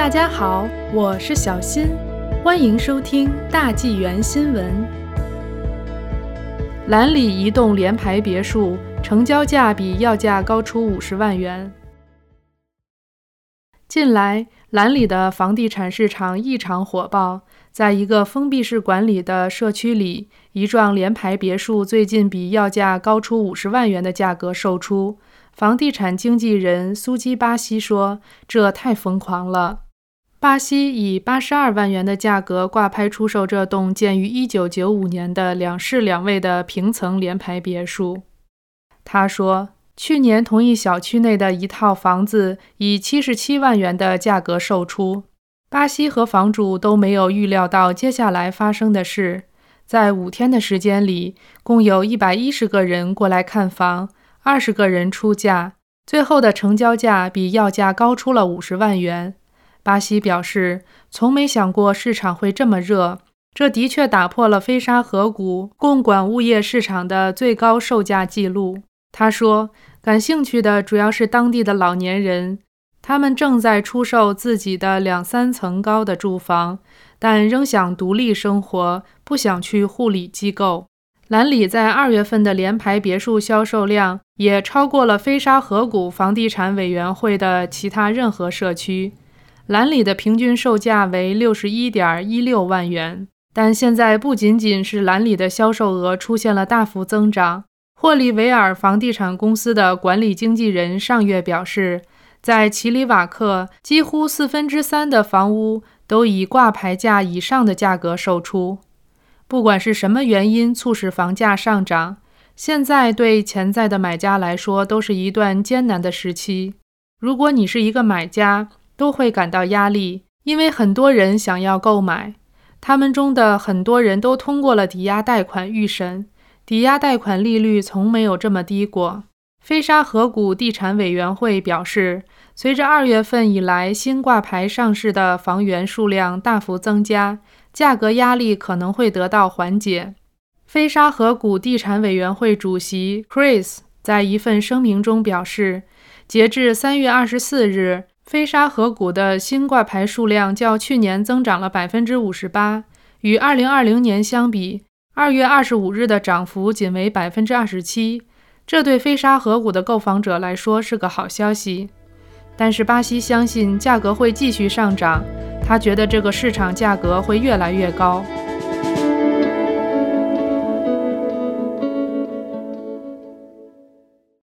大家好，我是小新，欢迎收听大纪元新闻。兰里一栋联排别墅成交价比要价高出五十万元。近来，兰里的房地产市场异常火爆。在一个封闭式管理的社区里，一幢联排别墅最近比要价高出五十万元的价格售出。房地产经纪人苏基巴西说：“这太疯狂了。”巴西以八十二万元的价格挂牌出售这栋建于一九九五年的两室两卫的平层联排别墅。他说：“去年同一小区内的一套房子以七十七万元的价格售出。”巴西和房主都没有预料到接下来发生的事。在五天的时间里，共有一百一十个人过来看房，二十个人出价，最后的成交价比要价高出了五十万元。巴西表示，从没想过市场会这么热，这的确打破了飞沙河谷共管物业市场的最高售价记录。他说，感兴趣的主要是当地的老年人。他们正在出售自己的两三层高的住房，但仍想独立生活，不想去护理机构。兰里在二月份的联排别墅销售量也超过了飞沙河谷房地产委员会的其他任何社区。兰里的平均售价为六十一点一六万元，但现在不仅仅是兰里的销售额出现了大幅增长。霍利维尔房地产公司的管理经纪人上月表示。在奇里瓦克，几乎四分之三的房屋都以挂牌价以上的价格售出。不管是什么原因促使房价上涨，现在对潜在的买家来说都是一段艰难的时期。如果你是一个买家，都会感到压力，因为很多人想要购买，他们中的很多人都通过了抵押贷款预审，抵押贷款利率从没有这么低过。飞沙河谷地产委员会表示，随着二月份以来新挂牌上市的房源数量大幅增加，价格压力可能会得到缓解。飞沙河谷地产委员会主席 Chris 在一份声明中表示，截至三月二十四日，飞沙河谷的新挂牌数量较去年增长了百分之五十八，与二零二零年相比，二月二十五日的涨幅仅为百分之二十七。这对飞沙河谷的购房者来说是个好消息，但是巴西相信价格会继续上涨。他觉得这个市场价格会越来越高。